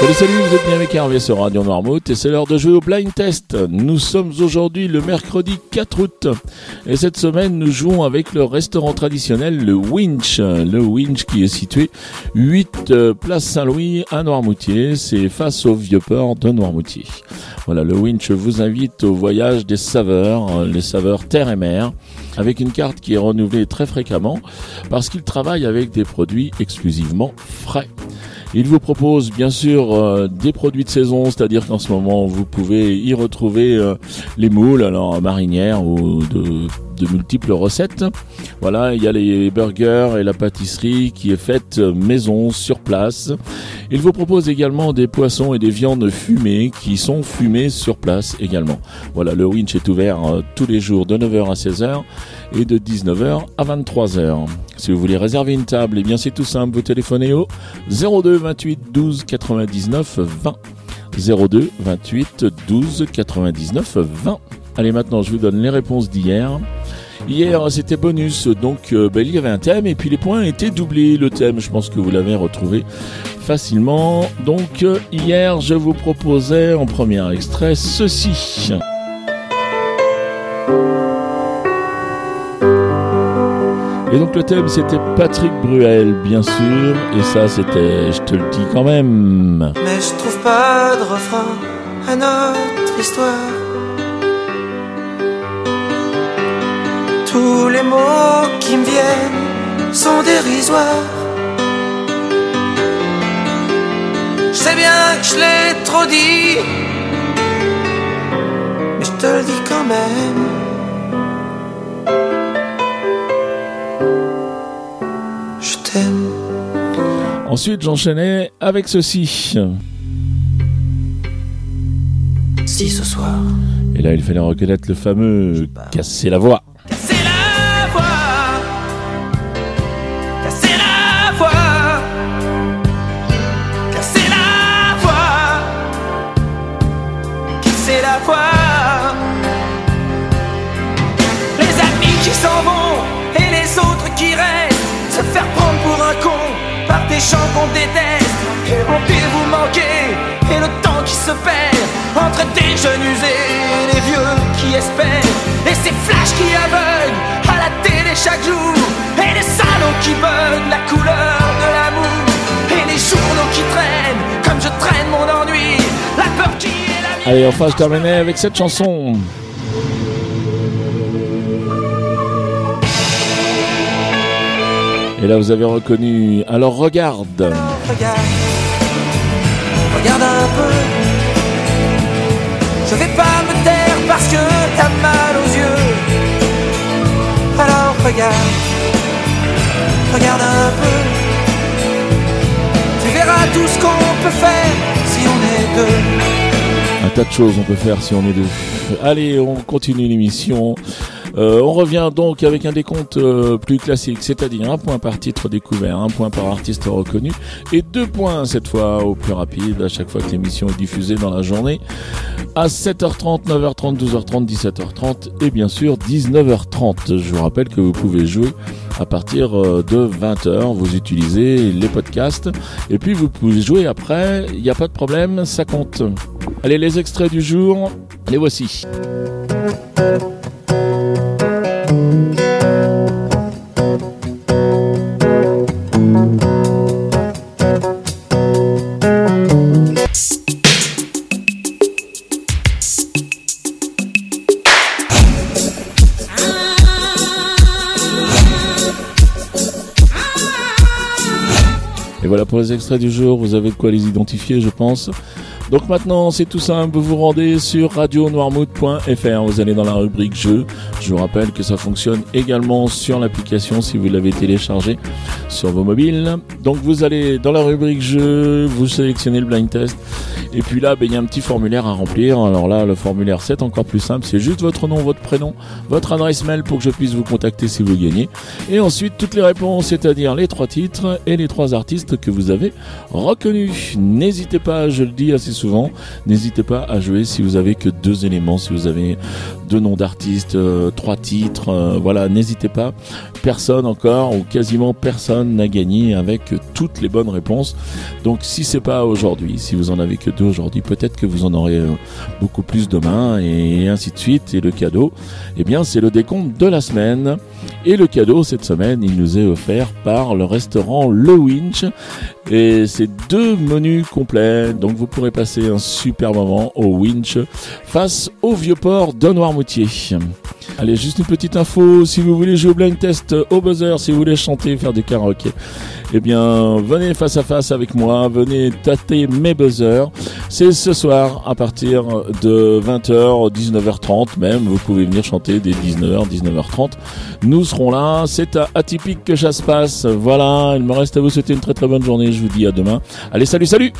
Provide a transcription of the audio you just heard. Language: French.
Salut salut, vous êtes bien avec Hervé sur Radio Noirmouth et c'est l'heure de jouer au blind test. Nous sommes aujourd'hui le mercredi 4 août et cette semaine nous jouons avec le restaurant traditionnel le Winch. Le Winch qui est situé 8 euh, place Saint-Louis à Noirmoutier, c'est face au vieux port de Noirmoutier. Voilà, le Winch vous invite au voyage des saveurs, les saveurs terre et mer avec une carte qui est renouvelée très fréquemment parce qu'il travaille avec des produits exclusivement frais. Il vous propose bien sûr euh, des produits de saison, c'est-à-dire qu'en ce moment vous pouvez y retrouver euh, les moules, alors marinières ou de de multiples recettes. Voilà, il y a les burgers et la pâtisserie qui est faite maison sur Il vous propose également des poissons et des viandes fumées qui sont fumées sur place également. Voilà, le winch est ouvert euh, tous les jours de 9h à 16h et de 19h à 23h. Si vous voulez réserver une table, eh bien c'est tout simple, vous téléphonez au 02 28 12 99 20. 02 28 12 99 20. Allez maintenant je vous donne les réponses d'hier. Hier, c'était bonus, donc euh, ben, il y avait un thème et puis les points étaient doublés. Le thème, je pense que vous l'avez retrouvé facilement. Donc euh, hier, je vous proposais en premier extrait ceci. Et donc le thème c'était Patrick Bruel bien sûr et ça c'était je te le dis quand même. Mais je trouve pas de refrain à notre histoire. Tous les mots qui me viennent sont dérisoires. Je sais bien que je l'ai trop dit, mais je te le dis quand même. Je t'aime. Ensuite j'enchaînais avec ceci. Si ce soir. Et là il fallait reconnaître le fameux casser la voix. Gens qu'on déteste. On pire vous manquer, et le temps qui se perd entre des jeunes usés et les vieux qui espèrent. Et ces flashs qui aveuglent à la télé chaque jour, et les salons qui veulent la couleur de l'amour, et les journaux qui traînent comme je traîne mon ennui, la peur qui est la Allez, enfin, je terminais avec cette chanson. Et là, vous avez reconnu. Alors, regarde. Regarde, regarde un peu. Je vais pas me taire parce que t'as mal aux yeux. Alors, regarde, regarde un peu. Tu verras tout ce qu'on peut faire si on est deux. Un tas de choses on peut faire si on est deux. Allez, on continue l'émission. Euh, on revient donc avec un décompte euh, plus classique, c'est-à-dire un point par titre découvert, un point par artiste reconnu et deux points cette fois au plus rapide à chaque fois que l'émission est diffusée dans la journée à 7h30, 9h30, 12h30, 17h30 et bien sûr 19h30. Je vous rappelle que vous pouvez jouer à partir euh, de 20h, vous utilisez les podcasts et puis vous pouvez jouer après, il n'y a pas de problème, ça compte. Allez, les extraits du jour, les voici. Et voilà pour les extraits du jour, vous avez de quoi les identifier je pense. Donc maintenant c'est tout simple, vous vous rendez sur radionoirmouth.fr, vous allez dans la rubrique jeux. Je vous rappelle que ça fonctionne également sur l'application si vous l'avez téléchargé sur vos mobiles. Donc vous allez dans la rubrique jeux, vous sélectionnez le blind test et puis là ben, il y a un petit formulaire à remplir. Alors là le formulaire c'est encore plus simple, c'est juste votre nom, votre prénom, votre adresse mail pour que je puisse vous contacter si vous gagnez. Et ensuite toutes les réponses, c'est-à-dire les trois titres et les trois artistes que vous avez reconnus. N'hésitez pas, je le dis assez souvent souvent. N'hésitez pas à jouer si vous avez que deux éléments, si vous avez deux noms d'artistes, euh, trois titres, euh, voilà, n'hésitez pas. Personne encore ou quasiment personne n'a gagné avec toutes les bonnes réponses. Donc si c'est pas aujourd'hui, si vous en avez que deux aujourd'hui, peut-être que vous en aurez euh, beaucoup plus demain et ainsi de suite. Et le cadeau, eh bien c'est le décompte de la semaine. Et le cadeau cette semaine, il nous est offert par le restaurant Le Winch. Et c'est deux menus complets. Donc vous pourrez passer un super moment au Winch face au vieux port de Noirmoutier. Allez, juste une petite info. Si vous voulez jouer au blind test au buzzer, si vous voulez chanter, faire du karaoké, eh bien, venez face à face avec moi. Venez tâter mes buzzers. C'est ce soir à partir de 20h, 19h30 même. Vous pouvez venir chanter dès 19h, 19h30. Nous serons là. C'est atypique que ça se passe. Voilà. Il me reste à vous souhaiter une très très bonne journée. Je vous dis à demain. Allez, salut, salut!